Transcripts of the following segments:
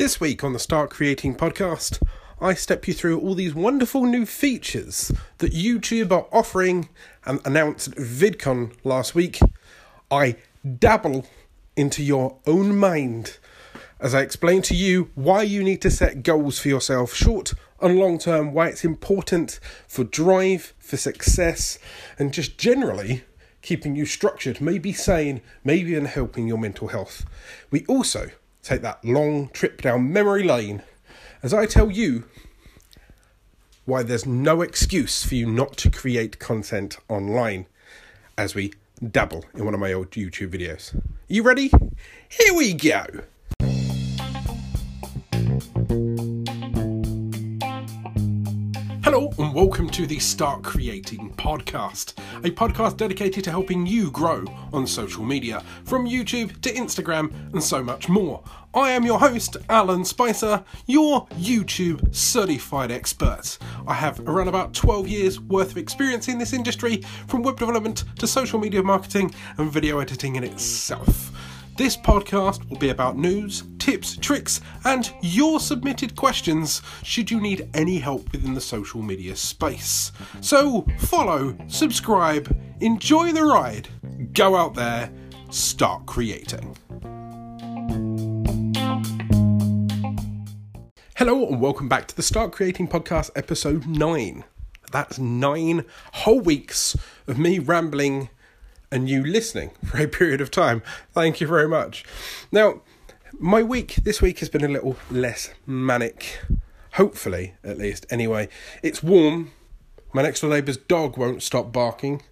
This week on the Start Creating podcast, I step you through all these wonderful new features that YouTube are offering and announced at VidCon last week. I dabble into your own mind as I explain to you why you need to set goals for yourself, short and long term, why it's important for drive, for success, and just generally keeping you structured, maybe sane, maybe in helping your mental health. We also take that long trip down memory lane as I tell you why there's no excuse for you not to create content online as we dabble in one of my old YouTube videos. You ready? Here we go. Welcome to the Start Creating podcast, a podcast dedicated to helping you grow on social media, from YouTube to Instagram and so much more. I am your host, Alan Spicer, your YouTube certified expert. I have around about 12 years worth of experience in this industry, from web development to social media marketing and video editing in itself. This podcast will be about news, tips, tricks, and your submitted questions should you need any help within the social media space. So, follow, subscribe, enjoy the ride, go out there, start creating. Hello, and welcome back to the Start Creating Podcast, episode 9. That's nine whole weeks of me rambling and you listening for a period of time. Thank you very much. Now, my week this week has been a little less manic. Hopefully, at least. Anyway, it's warm. My next door neighbour's dog won't stop barking,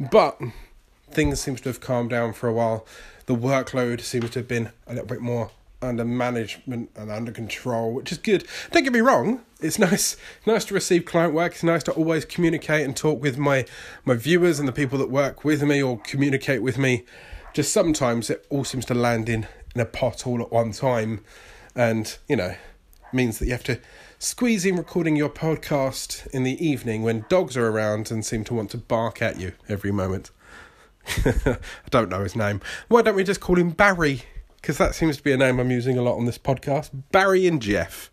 but things seem to have calmed down for a while. The workload seems to have been a little bit more under management and under control, which is good. Don't get me wrong; it's nice, nice to receive client work. It's nice to always communicate and talk with my my viewers and the people that work with me or communicate with me. Just sometimes it all seems to land in in a pot all at one time, and you know, means that you have to squeeze in recording your podcast in the evening when dogs are around and seem to want to bark at you every moment. I don't know his name. Why don't we just call him Barry? Because that seems to be a name I'm using a lot on this podcast Barry and Jeff,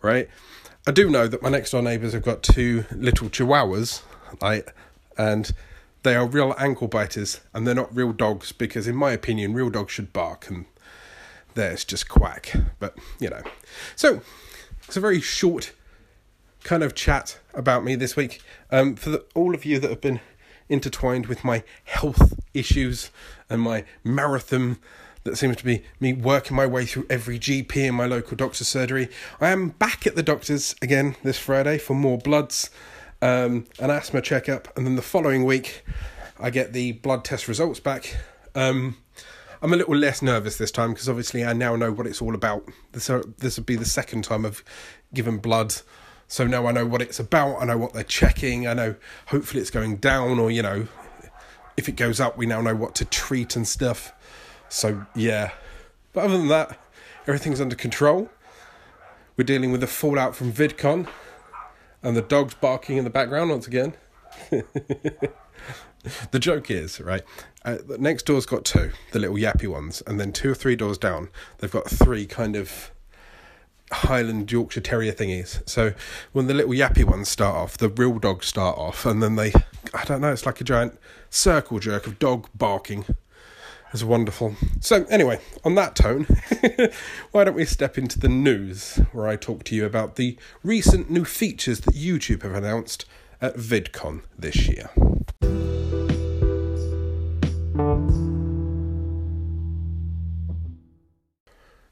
right? I do know that my next door neighbours have got two little chihuahuas, right? And they are real ankle biters and they're not real dogs because, in my opinion, real dogs should bark and theirs just quack. But, you know. So, it's a very short kind of chat about me this week. Um, for the, all of you that have been intertwined with my health issues and my marathon that seems to be me working my way through every GP in my local doctor's surgery. I am back at the doctor's again this Friday for more bloods, um, an asthma checkup, and then the following week I get the blood test results back. Um, I'm a little less nervous this time because obviously I now know what it's all about. This uh, this would be the second time I've given blood, so now I know what it's about. I know what they're checking. I know hopefully it's going down, or you know, if it goes up, we now know what to treat and stuff. So, yeah. But other than that, everything's under control. We're dealing with the fallout from VidCon and the dogs barking in the background once again. the joke is, right, uh, next door's got two, the little yappy ones, and then two or three doors down, they've got three kind of Highland Yorkshire Terrier thingies. So when the little yappy ones start off, the real dogs start off, and then they, I don't know, it's like a giant circle jerk of dog barking. It's wonderful. So, anyway, on that tone, why don't we step into the news where I talk to you about the recent new features that YouTube have announced at VidCon this year.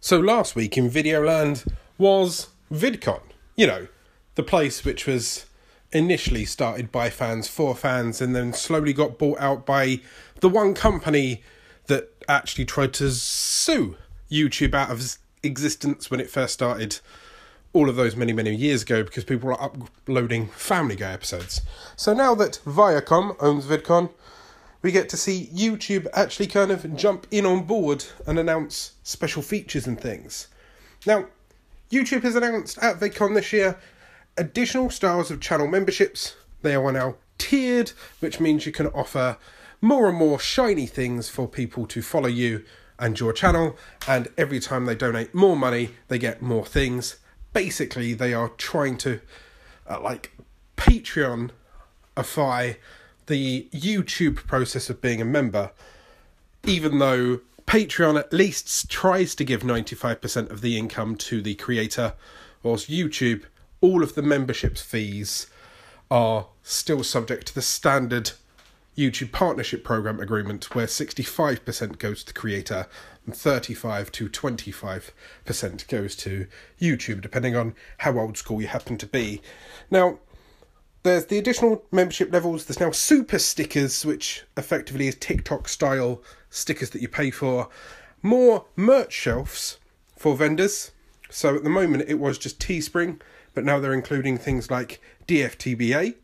So, last week in Videoland was VidCon. You know, the place which was initially started by fans for fans and then slowly got bought out by the one company that actually tried to sue YouTube out of existence when it first started all of those many, many years ago because people were uploading Family Guy episodes. So now that Viacom owns VidCon, we get to see YouTube actually kind of jump in on board and announce special features and things. Now, YouTube has announced at VidCon this year additional styles of channel memberships. They are now tiered, which means you can offer more and more shiny things for people to follow you and your channel, and every time they donate more money, they get more things. Basically, they are trying to uh, like Patreonify the YouTube process of being a member, even though Patreon at least tries to give 95% of the income to the creator, whilst YouTube, all of the memberships fees are still subject to the standard YouTube partnership program agreement where 65% goes to the creator and 35 to 25% goes to YouTube depending on how old school you happen to be. Now, there's the additional membership levels. There's now super stickers, which effectively is TikTok style stickers that you pay for. More merch shelves for vendors. So at the moment it was just Teespring, but now they're including things like DFTBA,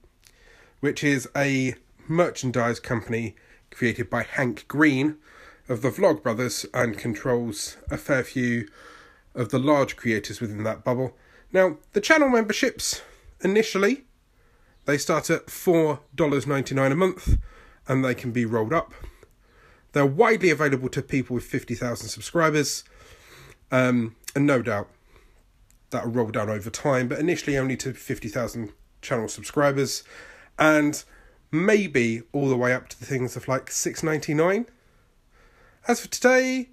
which is a merchandise company created by Hank Green of the Vlogbrothers and controls a fair few of the large creators within that bubble. Now, the channel memberships initially they start at $4.99 a month and they can be rolled up. They're widely available to people with 50,000 subscribers. Um, and no doubt that'll roll down over time, but initially only to 50,000 channel subscribers and maybe all the way up to the things of like 6.99. As for today,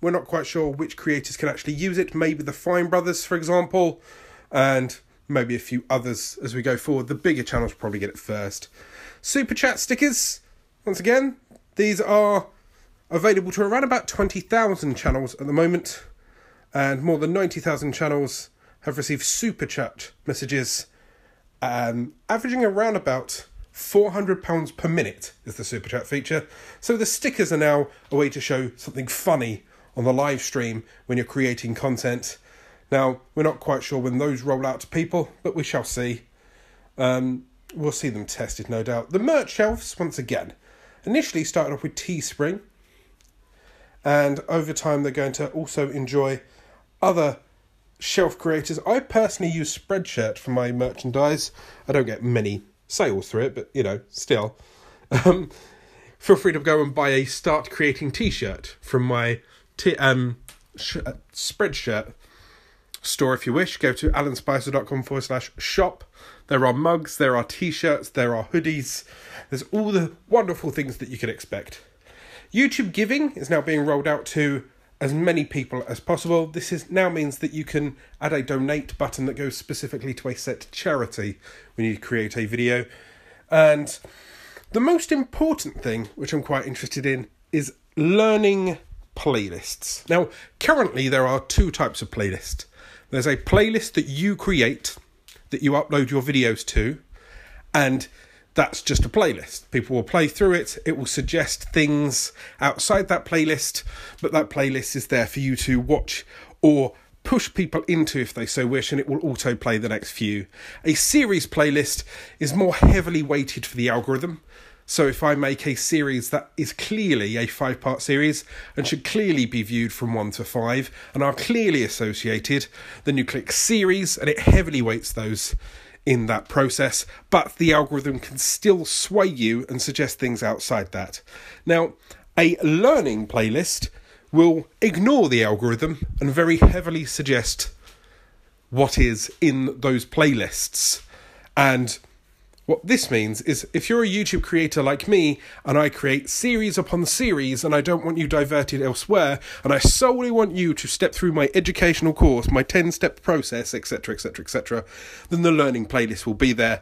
we're not quite sure which creators can actually use it. Maybe the Fine Brothers, for example, and maybe a few others as we go forward. The bigger channels probably get it first. Super chat stickers, once again, these are available to around about 20,000 channels at the moment, and more than 90,000 channels have received super chat messages, um, averaging around about £400 per minute is the super chat feature. So the stickers are now a way to show something funny on the live stream when you're creating content now, we're not quite sure when those roll out to people, but we shall see. Um, we'll see them tested, no doubt. The merch shelves, once again, initially started off with Teespring, and over time they're going to also enjoy other shelf creators. I personally use Spreadshirt for my merchandise. I don't get many sales through it, but you know, still. Um, feel free to go and buy a Start Creating t shirt from my t- um, sh- uh, Spreadshirt store if you wish. Go to alanspicer.com forward slash shop. There are mugs, there are t shirts, there are hoodies. There's all the wonderful things that you can expect. YouTube Giving is now being rolled out to as many people as possible. This is now means that you can add a donate button that goes specifically to a set charity when you create a video. And the most important thing, which I'm quite interested in, is learning playlists. Now, currently there are two types of playlist. There's a playlist that you create that you upload your videos to, and that's just a playlist. People will play through it, it will suggest things outside that playlist, but that playlist is there for you to watch or push people into if they so wish, and it will auto play the next few. A series playlist is more heavily weighted for the algorithm. So if I make a series that is clearly a five part series and should clearly be viewed from one to five and are clearly associated, then you click series and it heavily weights those in that process, but the algorithm can still sway you and suggest things outside that. Now, a learning playlist will ignore the algorithm and very heavily suggest what is in those playlists. And what this means is if you're a YouTube creator like me and I create series upon series and I don't want you diverted elsewhere and I solely want you to step through my educational course, my 10 step process, etc., etc., etc., then the learning playlist will be there.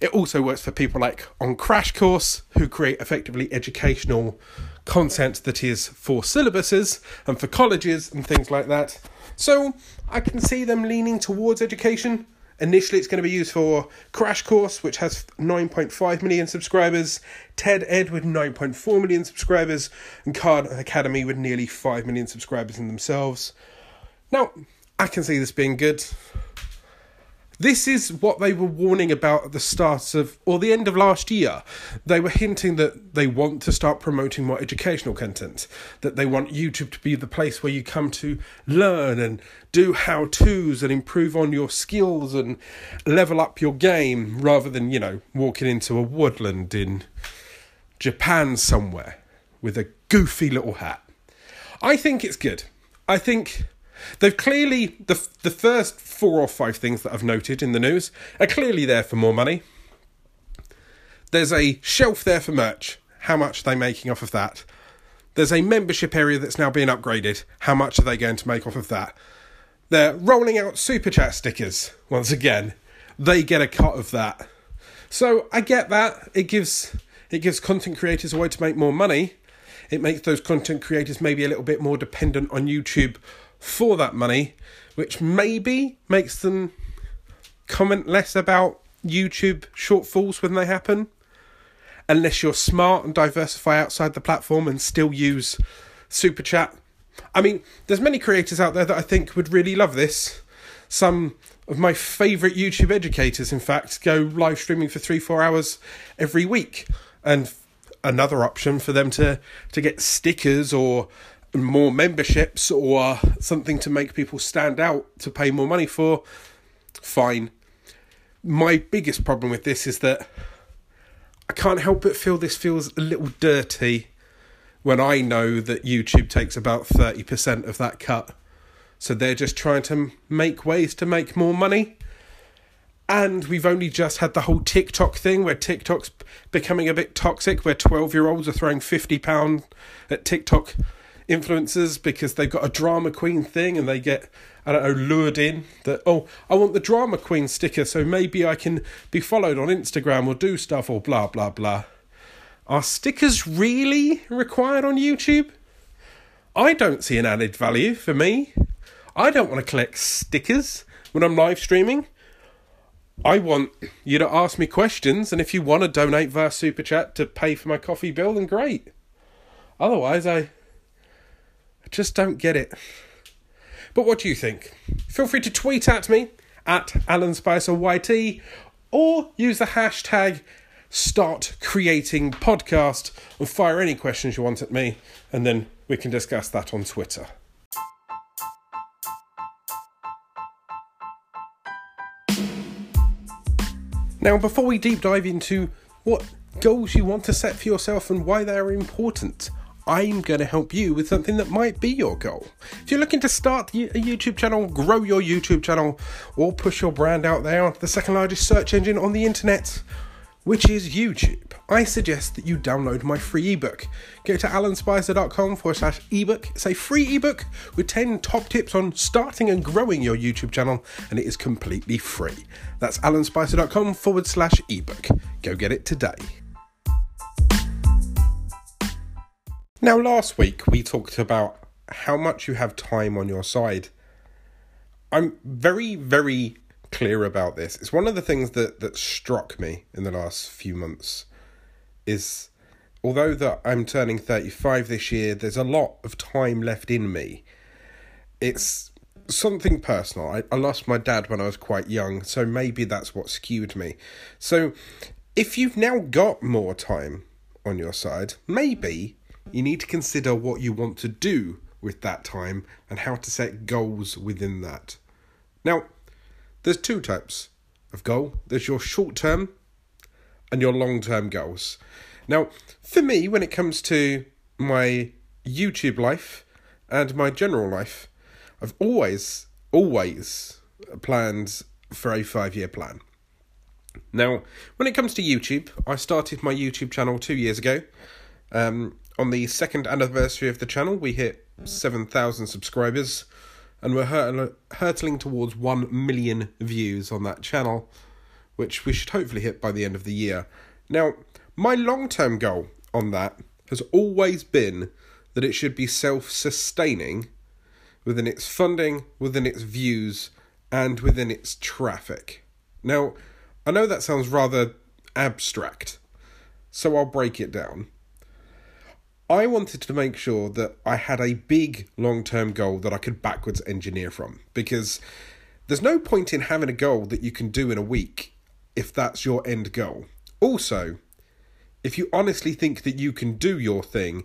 It also works for people like on Crash Course who create effectively educational content that is for syllabuses and for colleges and things like that. So I can see them leaning towards education Initially, it's going to be used for Crash Course, which has 9.5 million subscribers, TED Ed with 9.4 million subscribers, and Khan Academy with nearly 5 million subscribers in themselves. Now, I can see this being good. This is what they were warning about at the start of, or the end of last year. They were hinting that they want to start promoting more educational content, that they want YouTube to be the place where you come to learn and do how to's and improve on your skills and level up your game rather than, you know, walking into a woodland in Japan somewhere with a goofy little hat. I think it's good. I think they've clearly the the first four or five things that I've noted in the news are clearly there for more money. There's a shelf there for merch. How much are they making off of that? There's a membership area that's now being upgraded. How much are they going to make off of that? They're rolling out super chat stickers once again. They get a cut of that. So I get that. It gives it gives content creators a way to make more money. It makes those content creators maybe a little bit more dependent on YouTube for that money, which maybe makes them comment less about YouTube shortfalls when they happen. Unless you're smart and diversify outside the platform and still use Super Chat. I mean, there's many creators out there that I think would really love this. Some of my favourite YouTube educators, in fact, go live streaming for three, four hours every week. And another option for them to, to get stickers or more memberships or something to make people stand out to pay more money for, fine. My biggest problem with this is that I can't help but feel this feels a little dirty when I know that YouTube takes about 30% of that cut. So they're just trying to make ways to make more money. And we've only just had the whole TikTok thing where TikTok's becoming a bit toxic, where 12 year olds are throwing £50 at TikTok influencers because they've got a drama queen thing and they get I don't know, lured in that, oh, I want the drama queen sticker, so maybe I can be followed on Instagram or do stuff or blah, blah, blah. Are stickers really required on YouTube? I don't see an added value for me. I don't want to collect stickers when I'm live streaming. I want you to ask me questions, and if you want to donate via Super Chat to pay for my coffee bill, then great. Otherwise, I, I just don't get it. But what do you think? Feel free to tweet at me at Alan Spicer YT or use the hashtag start creating podcast and fire any questions you want at me and then we can discuss that on Twitter. Now, before we deep dive into what goals you want to set for yourself and why they are important, I'm going to help you with something that might be your goal. If you're looking to start a YouTube channel, grow your YouTube channel, or push your brand out there onto the second largest search engine on the internet, which is YouTube, I suggest that you download my free ebook. Go to alanspicer.com forward slash ebook. It's a free ebook with 10 top tips on starting and growing your YouTube channel, and it is completely free. That's alanspicer.com forward slash ebook. Go get it today. Now, last week we talked about how much you have time on your side. I'm very, very clear about this. It's one of the things that, that struck me in the last few months is although that I'm turning 35 this year, there's a lot of time left in me. It's something personal. I, I lost my dad when I was quite young, so maybe that's what skewed me. So if you've now got more time on your side, maybe you need to consider what you want to do with that time and how to set goals within that. Now, there's two types of goal there's your short term and your long term goals. Now, for me, when it comes to my YouTube life and my general life, I've always, always planned for a five year plan. Now, when it comes to YouTube, I started my YouTube channel two years ago. Um, on the second anniversary of the channel, we hit 7,000 subscribers and we're hurt- hurtling towards 1 million views on that channel, which we should hopefully hit by the end of the year. Now, my long term goal on that has always been that it should be self sustaining within its funding, within its views, and within its traffic. Now, I know that sounds rather abstract, so I'll break it down. I wanted to make sure that I had a big long term goal that I could backwards engineer from because there's no point in having a goal that you can do in a week if that's your end goal. Also, if you honestly think that you can do your thing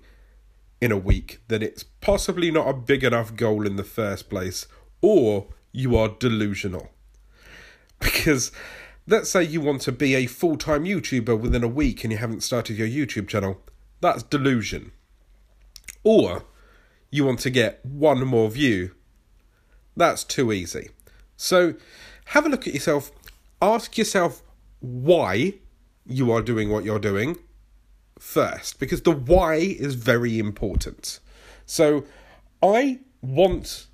in a week, then it's possibly not a big enough goal in the first place, or you are delusional. Because let's say you want to be a full time YouTuber within a week and you haven't started your YouTube channel, that's delusion. Or you want to get one more view. That's too easy. So have a look at yourself. Ask yourself why you are doing what you're doing first, because the why is very important. So I want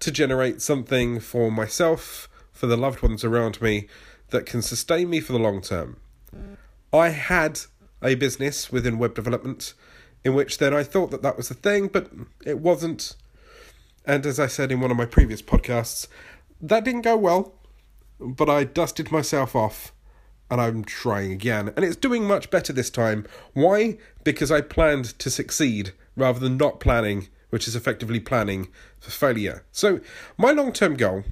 to generate something for myself, for the loved ones around me, that can sustain me for the long term. I had a business within web development in which then I thought that that was the thing, but it wasn't. And as I said in one of my previous podcasts, that didn't go well, but I dusted myself off and I'm trying again. And it's doing much better this time. Why? Because I planned to succeed rather than not planning, which is effectively planning for failure. So, my long term goal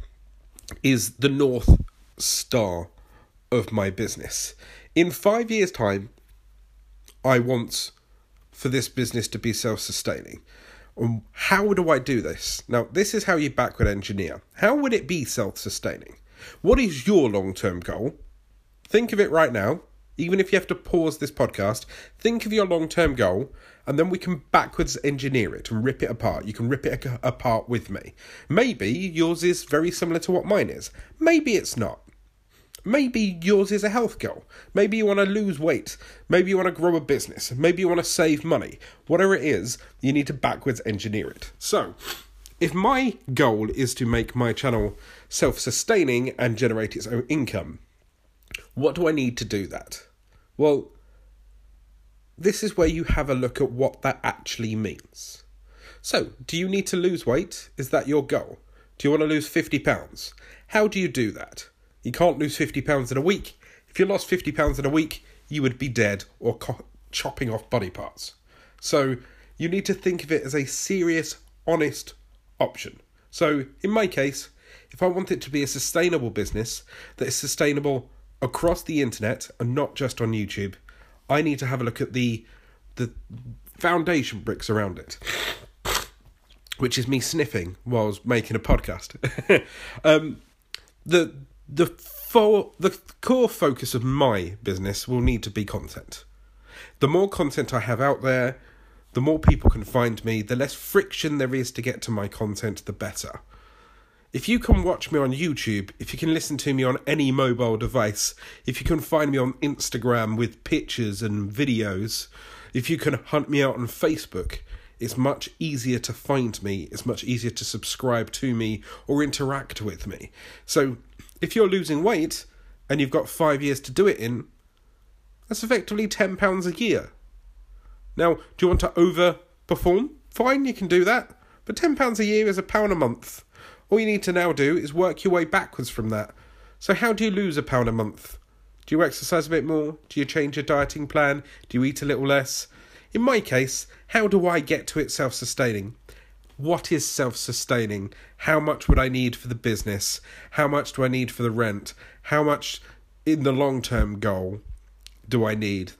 is the North Star of my business. In five years' time, I want for this business to be self sustaining. Um, how do I do this? Now, this is how you backward engineer. How would it be self sustaining? What is your long term goal? Think of it right now. Even if you have to pause this podcast, think of your long term goal and then we can backwards engineer it and rip it apart. You can rip it apart with me. Maybe yours is very similar to what mine is. Maybe it's not. Maybe yours is a health goal. Maybe you want to lose weight. Maybe you want to grow a business. Maybe you want to save money. Whatever it is, you need to backwards engineer it. So, if my goal is to make my channel self sustaining and generate its own income, what do I need to do that? Well, this is where you have a look at what that actually means. So, do you need to lose weight? Is that your goal? Do you want to lose 50 pounds? How do you do that? You can't lose 50 pounds in a week. If you lost 50 pounds in a week, you would be dead or co- chopping off body parts. So you need to think of it as a serious, honest option. So in my case, if I want it to be a sustainable business that is sustainable across the internet and not just on YouTube, I need to have a look at the the foundation bricks around it. Which is me sniffing while I was making a podcast. um, the the for the core focus of my business will need to be content. The more content I have out there, the more people can find me, the less friction there is to get to my content, the better. If you can watch me on YouTube, if you can listen to me on any mobile device, if you can find me on Instagram with pictures and videos, if you can hunt me out on Facebook, it's much easier to find me, it's much easier to subscribe to me or interact with me. So if you're losing weight and you've got five years to do it in, that's effectively £10 a year. Now, do you want to overperform? Fine, you can do that. But £10 a year is a pound a month. All you need to now do is work your way backwards from that. So, how do you lose a pound a month? Do you exercise a bit more? Do you change your dieting plan? Do you eat a little less? In my case, how do I get to it self sustaining? What is self sustaining? How much would I need for the business? How much do I need for the rent? How much in the long term goal do I need?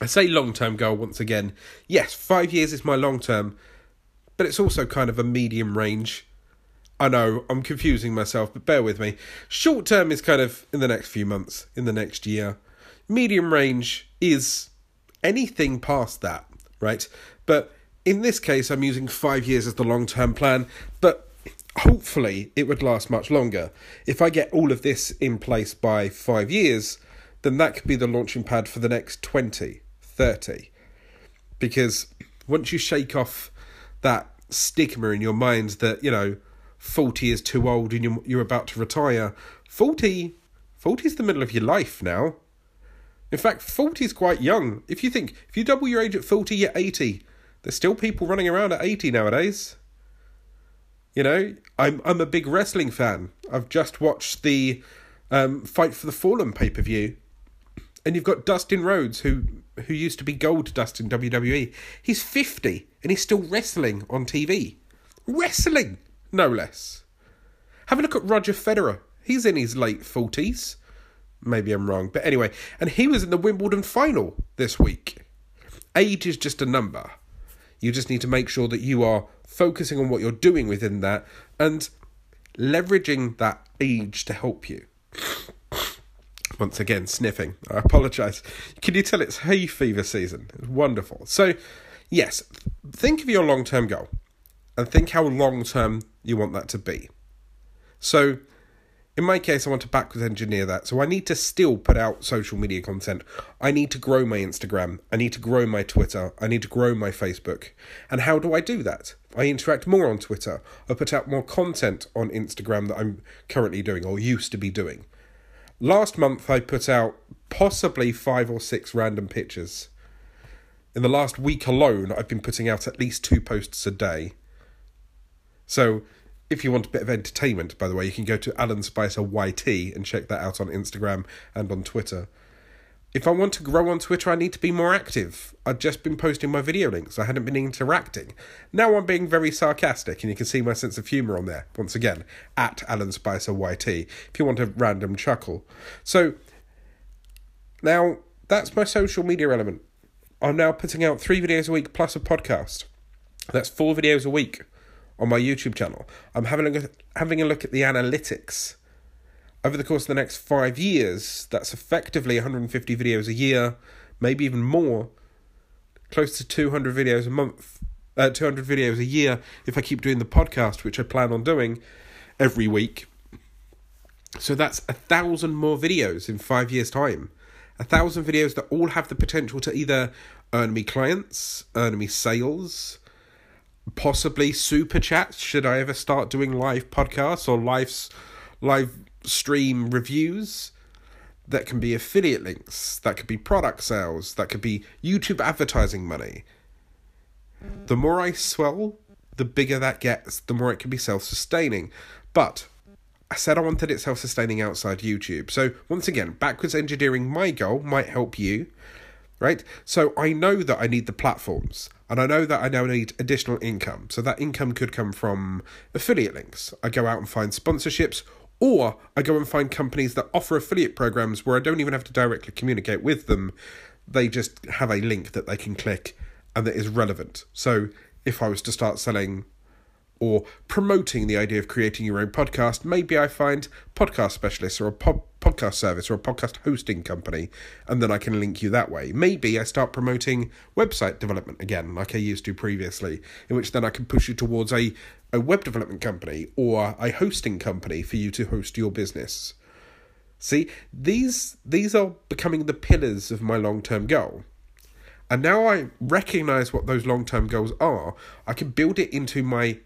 I say long term goal once again. Yes, five years is my long term, but it's also kind of a medium range. I know I'm confusing myself, but bear with me. Short term is kind of in the next few months, in the next year. Medium range is anything past that, right? But in this case, I'm using five years as the long term plan, but hopefully it would last much longer. If I get all of this in place by five years, then that could be the launching pad for the next 20, 30. Because once you shake off that stigma in your mind that, you know, 40 is too old and you're, you're about to retire, 40, 40 is the middle of your life now. In fact, 40 is quite young. If you think, if you double your age at 40, you're 80. There's still people running around at 80 nowadays. You know, I'm I'm a big wrestling fan. I've just watched the um, Fight for the Fallen pay per view, and you've got Dustin Rhodes, who who used to be Goldust in WWE. He's 50 and he's still wrestling on TV. Wrestling, no less. Have a look at Roger Federer. He's in his late 40s. Maybe I'm wrong, but anyway, and he was in the Wimbledon final this week. Age is just a number. You just need to make sure that you are focusing on what you're doing within that and leveraging that age to help you. Once again, sniffing. I apologise. Can you tell it's hay fever season? It's wonderful. So, yes, think of your long term goal. and think how long term you want that to be. So, in my case, I want to backwards engineer that. So I need to still put out social media content. I need to grow my Instagram. I need to grow my Twitter. I need to grow my Facebook. And how do I do that? I interact more on Twitter. I put out more content on Instagram that I'm currently doing or used to be doing. Last month, I put out possibly five or six random pictures. In the last week alone, I've been putting out at least two posts a day. So if you want a bit of entertainment, by the way, you can go to Alan Spicer YT and check that out on Instagram and on Twitter. If I want to grow on Twitter, I need to be more active. I've just been posting my video links. I hadn't been interacting. Now I'm being very sarcastic, and you can see my sense of humour on there. Once again, at Alan Spicer YT, if you want a random chuckle. So, now that's my social media element. I'm now putting out three videos a week plus a podcast. That's four videos a week on my YouTube channel. I'm having a look, having a look at the analytics. Over the course of the next five years, that's effectively 150 videos a year, maybe even more, close to 200 videos a month, uh, 200 videos a year if I keep doing the podcast, which I plan on doing every week. So that's a thousand more videos in five years' time. A thousand videos that all have the potential to either earn me clients, earn me sales, possibly super chats. Should I ever start doing live podcasts or live live stream reviews? That can be affiliate links. That could be product sales. That could be YouTube advertising money. The more I swell the bigger that gets the more it can be self-sustaining. But I said I wanted it self-sustaining outside YouTube. So once again backwards engineering my goal might help you right so I know that I need the platforms and I know that I now need additional income. So that income could come from affiliate links. I go out and find sponsorships, or I go and find companies that offer affiliate programs where I don't even have to directly communicate with them. They just have a link that they can click and that is relevant. So if I was to start selling or promoting the idea of creating your own podcast, maybe I find podcast specialists or a po- podcast service or a podcast hosting company, and then I can link you that way. Maybe I start promoting website development again, like I used to previously, in which then I can push you towards a, a web development company or a hosting company for you to host your business. See, these these are becoming the pillars of my long term goal. And now I recognize what those long term goals are, I can build it into my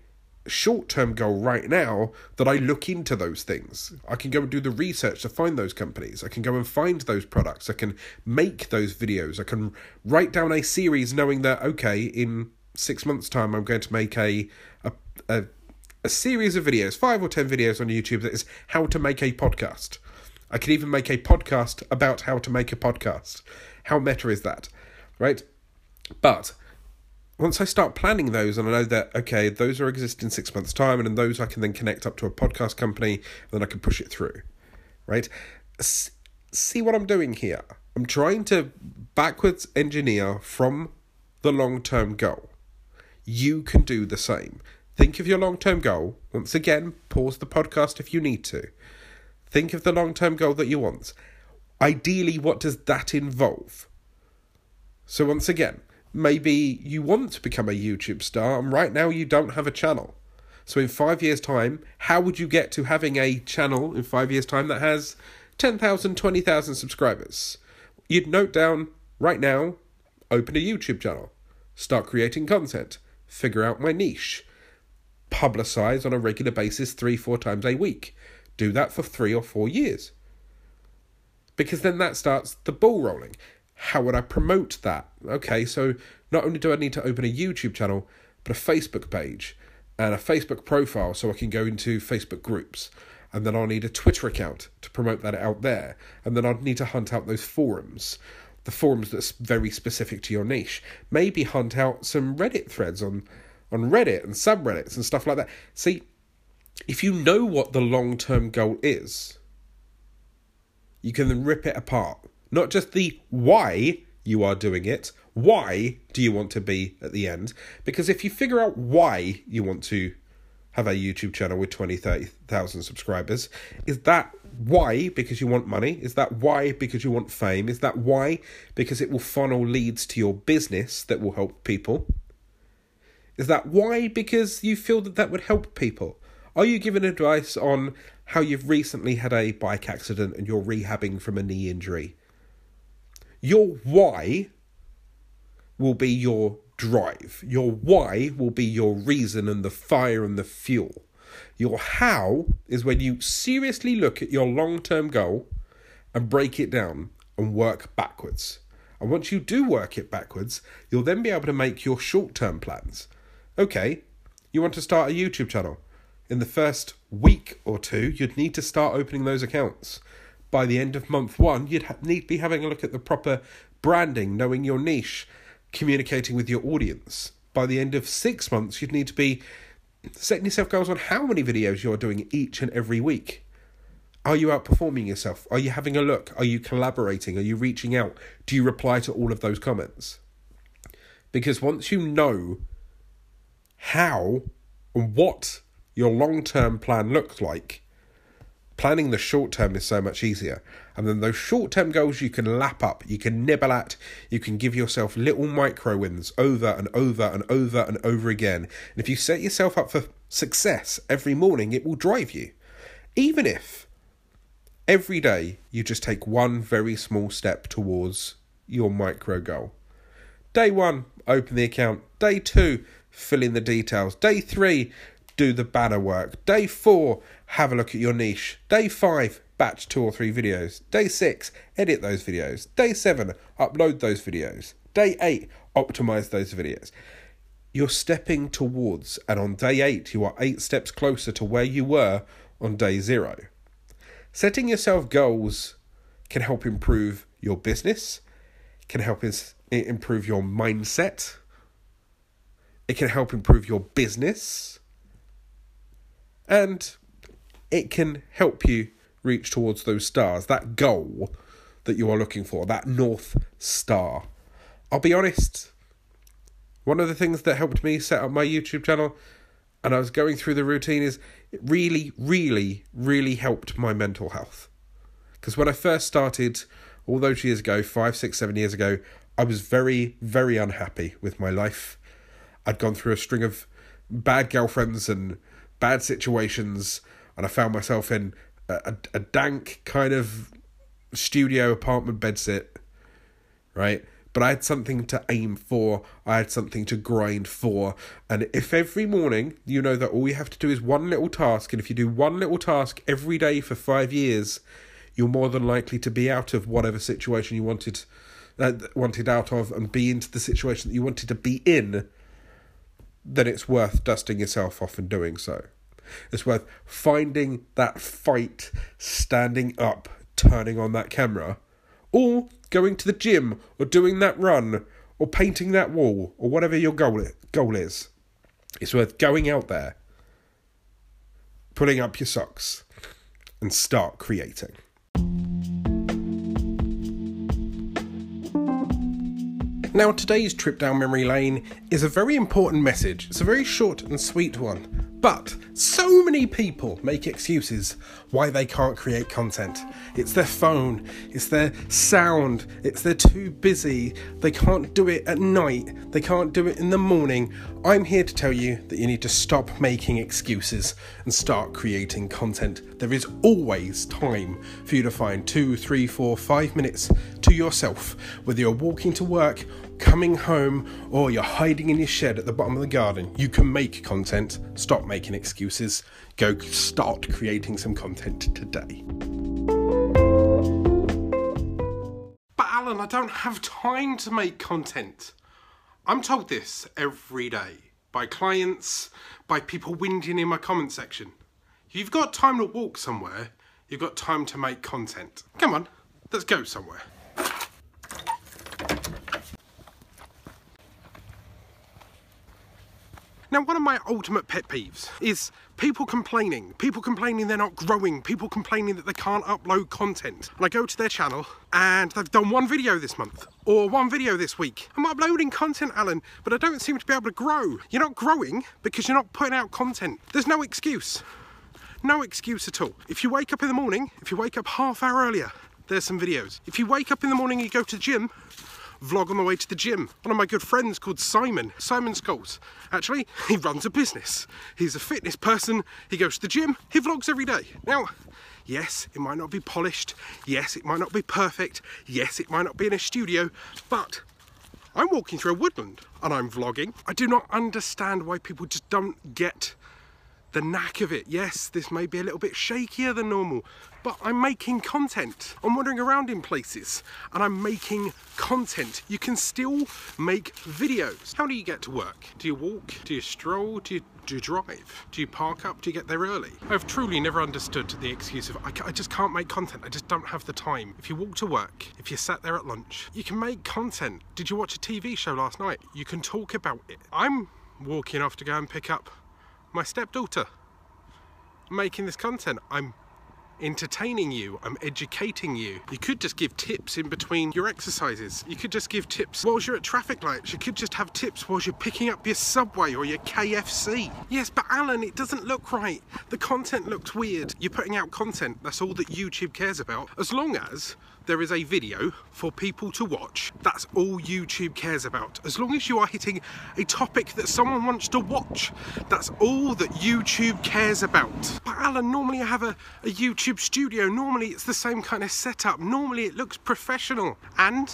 short term goal right now that I look into those things. I can go and do the research to find those companies. I can go and find those products. I can make those videos. I can write down a series knowing that, okay, in six months' time, I'm going to make a, a, a, a series of videos, five or ten videos on YouTube that is how to make a podcast. I can even make a podcast about how to make a podcast. How meta is that? Right? But once I start planning those and I know that okay, those are exist in six months' time, and in those I can then connect up to a podcast company, and then I can push it through, right? S- see what I'm doing here? I'm trying to backwards engineer from the long term goal. You can do the same. Think of your long term goal. Once again, pause the podcast if you need to. Think of the long term goal that you want. Ideally, what does that involve? So, once again, maybe you want to become a YouTube star and right now you don't have a channel. So in five years' time, how would you get to having a channel in five years' time that has 10,000, 20,000 subscribers? You'd note down right now, open a YouTube channel, start creating content, figure out my niche, publicize on a regular basis three, four times a week. Do that for three or four years. Because then that starts the ball rolling how would I promote that? Okay, so not only do I need to open a YouTube channel, but a Facebook page and a Facebook profile so I can go into Facebook groups. And then I'll need a Twitter account to promote that out there. And then I'd need to hunt out those forums, the forums that's very specific to your niche. Maybe hunt out some Reddit threads on, on Reddit and subreddits and stuff like that. See, if you know what the long term goal is, you can then rip it apart not just the why you are doing it, why do you want to be at the end? Because if you figure out why you want to have a YouTube channel with 20, 30,000 subscribers, is that why because you want money? Is that why because you want fame? Is that why because it will funnel leads to your business that will help people? Is that why? Because you feel that that would help people? Are you giving advice on how you've recently had a bike accident and you're rehabbing from a knee injury? Your why will be your drive. Your why will be your reason and the fire and the fuel. Your how is when you seriously look at your long term goal and break it down and work backwards. And once you do work it backwards, you'll then be able to make your short term plans. Okay, you want to start a YouTube channel. In the first week or two, you'd need to start opening those accounts. By the end of month one, you'd ha- need to be having a look at the proper branding, knowing your niche, communicating with your audience. By the end of six months, you'd need to be setting yourself goals on how many videos you're doing each and every week. Are you outperforming yourself? Are you having a look? Are you collaborating? Are you reaching out? Do you reply to all of those comments? Because once you know how and what your long term plan looks like, planning the short term is so much easier. And then those short term goals you can lap up, you can nibble at, you can give yourself little micro wins over and over and over and over again. And if you set yourself up for success every morning, it will drive you. Even if every day you just take one very small step towards your micro goal. Day one, open the account. Day two, fill in the details. Day three, do the banner work. Day four, have a look at your niche. Day five, batch two or three videos. Day six, edit those videos. Day seven, upload those videos. Day eight, optimize those videos. You're stepping towards, and on day eight, you are eight steps closer to where you were on day zero. Setting yourself goals can help improve your business, can help improve your mindset, it can help improve your business, and it can help you reach towards those stars, that goal that you are looking for, that North Star. I'll be honest, one of the things that helped me set up my YouTube channel and I was going through the routine is it really, really, really helped my mental health. Because when I first started, all those years ago, five, six, seven years ago, I was very, very unhappy with my life. I'd gone through a string of bad girlfriends and bad situations, and I found myself in a, a, a dank kind of studio apartment bedsit, right? but I had something to aim for, I had something to grind for. And if every morning you know that all you have to do is one little task, and if you do one little task every day for five years, you're more than likely to be out of whatever situation you wanted uh, wanted out of and be into the situation that you wanted to be in, then it's worth dusting yourself off and doing so. It's worth finding that fight, standing up, turning on that camera, or going to the gym or doing that run or painting that wall or whatever your goal goal is. It's worth going out there, pulling up your socks, and start creating. Now, today's trip down memory lane is a very important message. It's a very short and sweet one. But so many people make excuses why they can't create content. It's their phone, it's their sound, it's they're too busy, they can't do it at night, they can't do it in the morning. I'm here to tell you that you need to stop making excuses and start creating content. There is always time for you to find two, three, four, five minutes yourself, whether you're walking to work coming home, or you're hiding in your shed at the bottom of the garden, you can make content. Stop making excuses. Go start creating some content today. But Alan, I don't have time to make content. I'm told this every day by clients, by people whinging in my comment section. You've got time to walk somewhere, you've got time to make content. Come on, let's go somewhere. Now, one of my ultimate pet peeves is people complaining. People complaining they're not growing. People complaining that they can't upload content. And I go to their channel and they've done one video this month or one video this week. I'm uploading content, Alan, but I don't seem to be able to grow. You're not growing because you're not putting out content. There's no excuse. No excuse at all. If you wake up in the morning, if you wake up half hour earlier, there's some videos. If you wake up in the morning and you go to the gym, vlog on the way to the gym. One of my good friends called Simon, Simon Scholes. Actually, he runs a business. He's a fitness person. He goes to the gym. He vlogs every day. Now, yes, it might not be polished. Yes, it might not be perfect. Yes, it might not be in a studio, but I'm walking through a woodland and I'm vlogging. I do not understand why people just don't get the knack of it. Yes, this may be a little bit shakier than normal, but I'm making content. I'm wandering around in places and I'm making content. You can still make videos. How do you get to work? Do you walk? Do you stroll? Do you, do you drive? Do you park up? Do you get there early? I've truly never understood the excuse of I, I just can't make content. I just don't have the time. If you walk to work, if you sat there at lunch, you can make content. Did you watch a TV show last night? You can talk about it. I'm walking off to go and pick up my stepdaughter. making this content. I'm entertaining you, I'm educating you. You could just give tips in between your exercises. You could just give tips whilst you're at traffic lights. You could just have tips whilst you're picking up your Subway or your KFC. Yes, but Alan, it doesn't look right. The content looks weird. You're putting out content, that's all that YouTube cares about. As long as there is a video for people to watch. That's all YouTube cares about. As long as you are hitting a topic that someone wants to watch, that's all that YouTube cares about. But Alan, normally I have a, a YouTube studio. Normally it's the same kind of setup. Normally it looks professional. And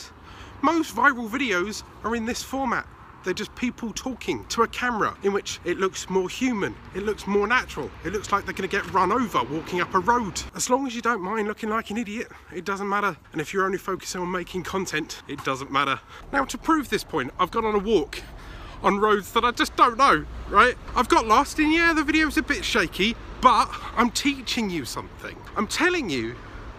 most viral videos are in this format. They're just people talking to a camera in which it looks more human, it looks more natural, it looks like they're going to get run over walking up a road. As long as you don't mind looking like an idiot, it doesn't matter. And if you're only focusing on making content, it doesn't matter. Now, to prove this point, I've gone on a walk on roads that I just don't know, right? I've got lost, and yeah, the video's a bit shaky, but I'm teaching you something. I'm telling you,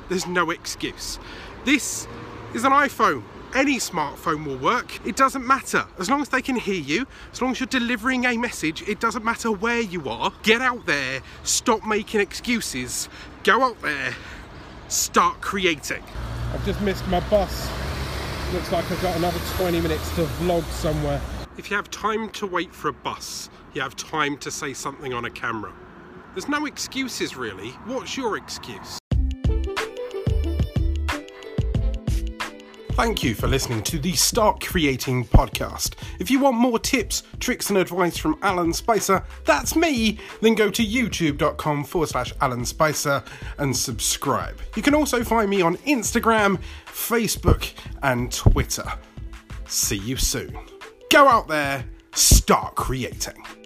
there's no excuse. This is an iPhone any smartphone will work. It doesn't matter. As long as they can hear you, as long as you're delivering a message, it doesn't matter where you are. Get out there, stop making excuses, go out there, start creating. I've just missed my bus. Looks like I've got another 20 minutes to vlog somewhere. If you have time to wait for a bus, you have time to say something on a camera. There's no excuses really. What's your excuse? Thank you for listening to the Start Creating podcast. If you want more tips, tricks, and advice from Alan Spicer, that's me, then go to youtube.com forward slash Alan Spicer and subscribe. You can also find me on Instagram, Facebook, and Twitter. See you soon. Go out there, start creating.